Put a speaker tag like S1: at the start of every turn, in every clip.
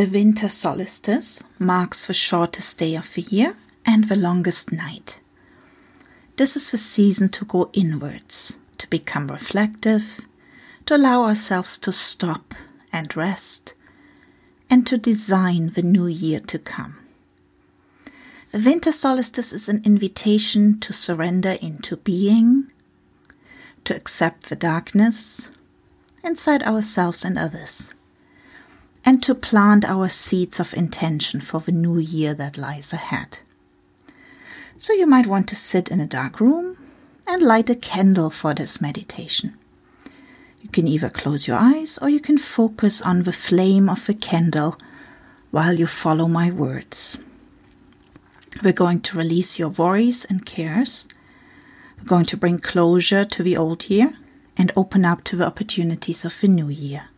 S1: The winter solstice marks the shortest day of the year and the longest night. This is the season to go inwards, to become reflective, to allow ourselves to stop and rest, and to design the new year to come. The winter solstice is an invitation to surrender into being, to accept the darkness inside ourselves and others and to plant our seeds of intention for the new year that lies ahead. So you might want to sit in a dark room and light a candle for this meditation. You can either close your eyes or you can focus on the flame of the candle while you follow my words. We're going to release your worries and cares. We're going to bring closure to the old year and open up to the opportunities of the new year.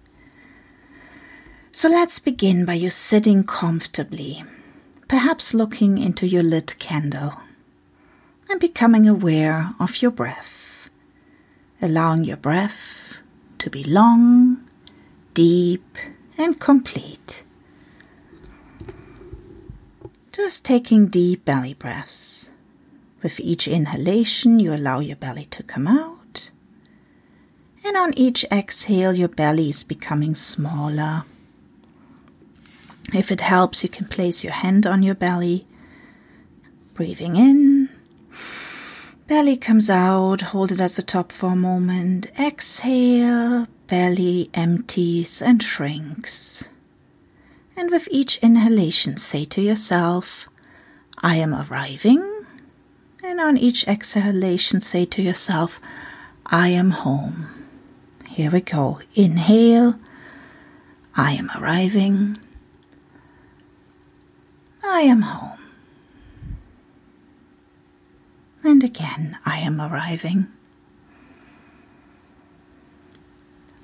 S1: So let's begin by you sitting comfortably, perhaps looking into your lit candle and becoming aware of your breath, allowing your breath to be long, deep, and complete. Just taking deep belly breaths. With each inhalation, you allow your belly to come out. And on each exhale, your belly is becoming smaller if it helps, you can place your hand on your belly, breathing in. Belly comes out, hold it at the top for a moment. Exhale, belly empties and shrinks. And with each inhalation, say to yourself, I am arriving. And on each exhalation, say to yourself, I am home. Here we go. Inhale, I am arriving. I am home. And again, I am arriving.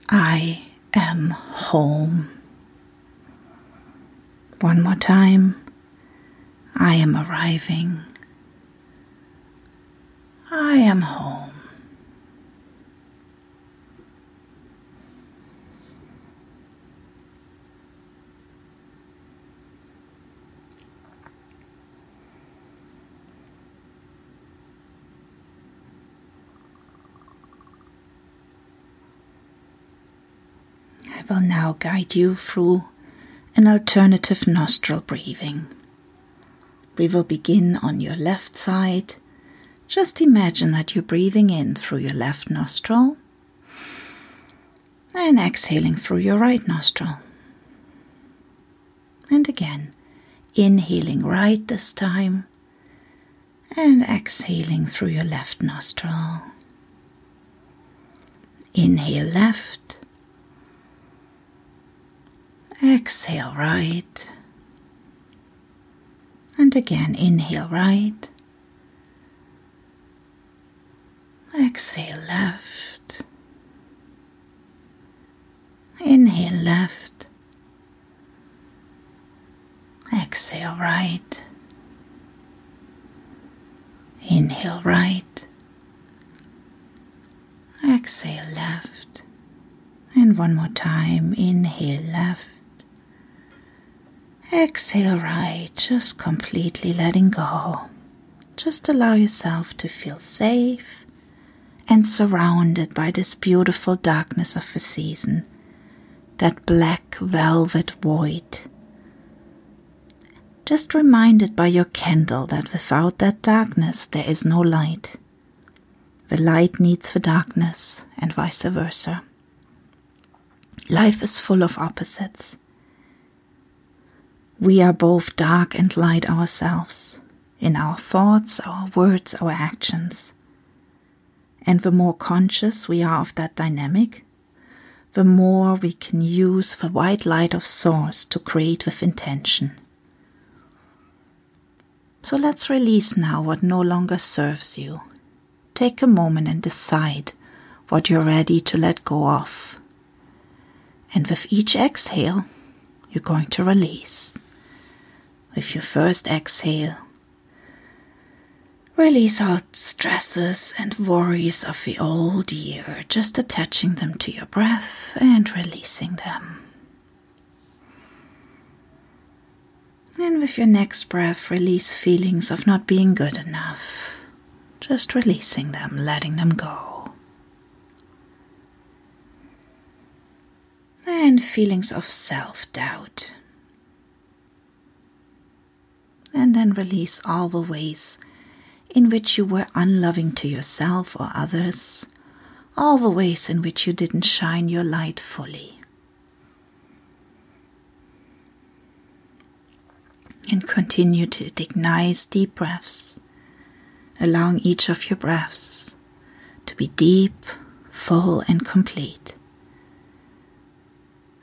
S1: I am home. One more time. I am arriving. I am home. Will now guide you through an alternative nostril breathing. We will begin on your left side. Just imagine that you're breathing in through your left nostril and exhaling through your right nostril. And again, inhaling right this time and exhaling through your left nostril. Inhale left Exhale right. And again, inhale right. Exhale left. Inhale left. Exhale right. Inhale right. Exhale left. And one more time, inhale left. Exhale right, just completely letting go. Just allow yourself to feel safe and surrounded by this beautiful darkness of the season, that black velvet void. Just reminded by your candle that without that darkness there is no light. The light needs the darkness, and vice versa. Life is full of opposites we are both dark and light ourselves, in our thoughts, our words, our actions. And the more conscious we are of that dynamic, the more we can use the white light of Source to create with intention. So let's release now what no longer serves you. Take a moment and decide what you're ready to let go of. And with each exhale, you're going to release with your first exhale. Release out stresses and worries of the old year, just attaching them to your breath and releasing them. And with your next breath, release feelings of not being good enough. Just releasing them, letting them go. And feelings of self doubt. And release all the ways in which you were unloving to yourself or others, all the ways in which you didn't shine your light fully. and continue to take nice deep breaths, allowing each of your breaths to be deep, full, and complete.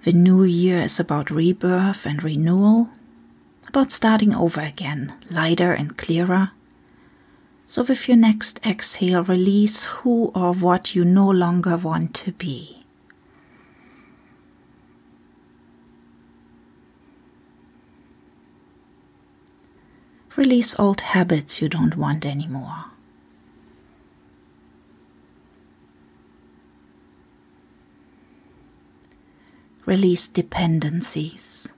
S1: The new year is about rebirth and renewal, about starting over again, lighter and clearer. So, with your next exhale, release who or what you no longer want to be. Release old habits you don't want anymore. Release dependencies.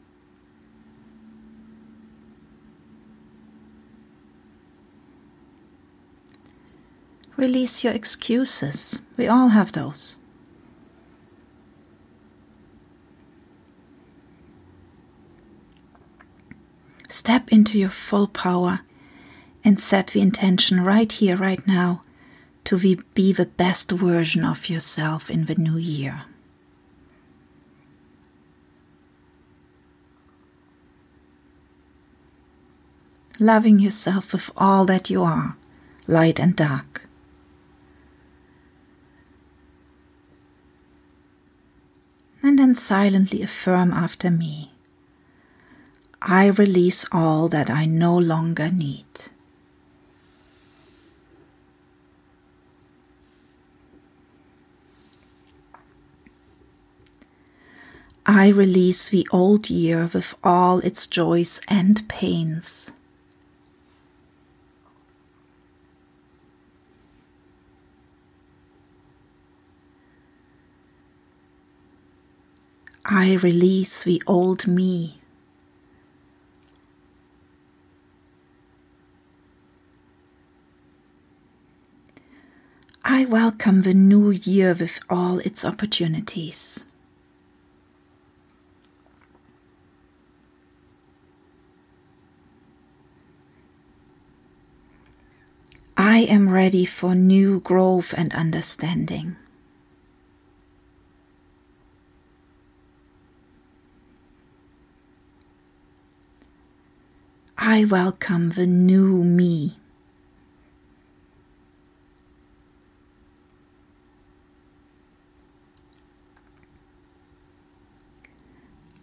S1: Release your excuses. We all have those. Step into your full power and set the intention right here, right now, to be the best version of yourself in the new year. Loving yourself with all that you are, light and dark. And silently affirm after me. I release all that I no longer need. I release the old year with all its joys and pains. I release the old me. I welcome the new year with all its opportunities. I am ready for new growth and understanding. I welcome the new me.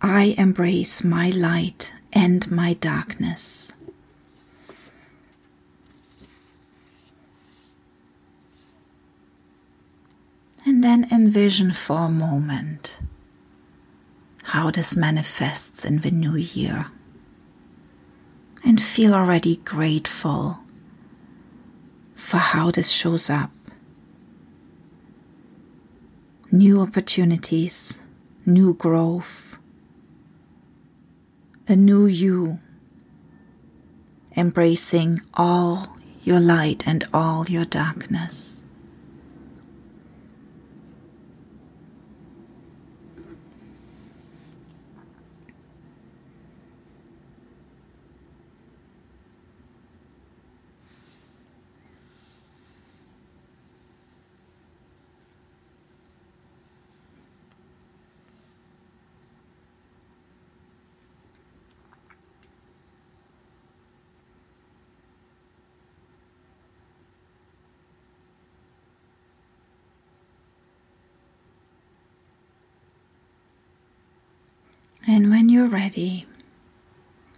S1: I embrace my light and my darkness. And then envision for a moment how this manifests in the new year. And feel already grateful for how this shows up. New opportunities, new growth a new you, embracing all your light and all your darkness. And when you're ready,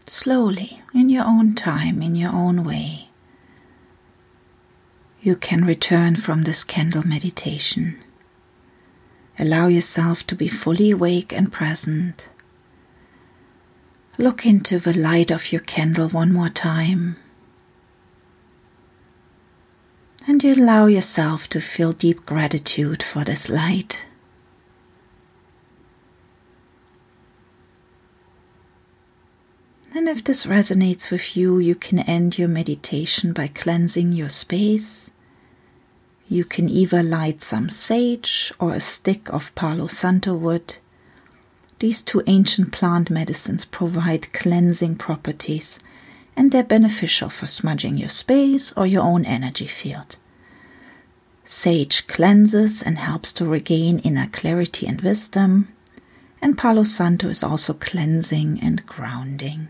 S1: slowly, in your own time, in your own way, you can return from this candle meditation. Allow yourself to be fully awake and present. Look into the light of your candle one more time. And you allow yourself to feel deep gratitude for this light. And if this resonates with you, you can end your meditation by cleansing your space. You can either light some sage or a stick of Palo Santo wood. These two ancient plant medicines provide cleansing properties and they're beneficial for smudging your space or your own energy field. Sage cleanses and helps to regain inner clarity and wisdom, and Palo Santo is also cleansing and grounding.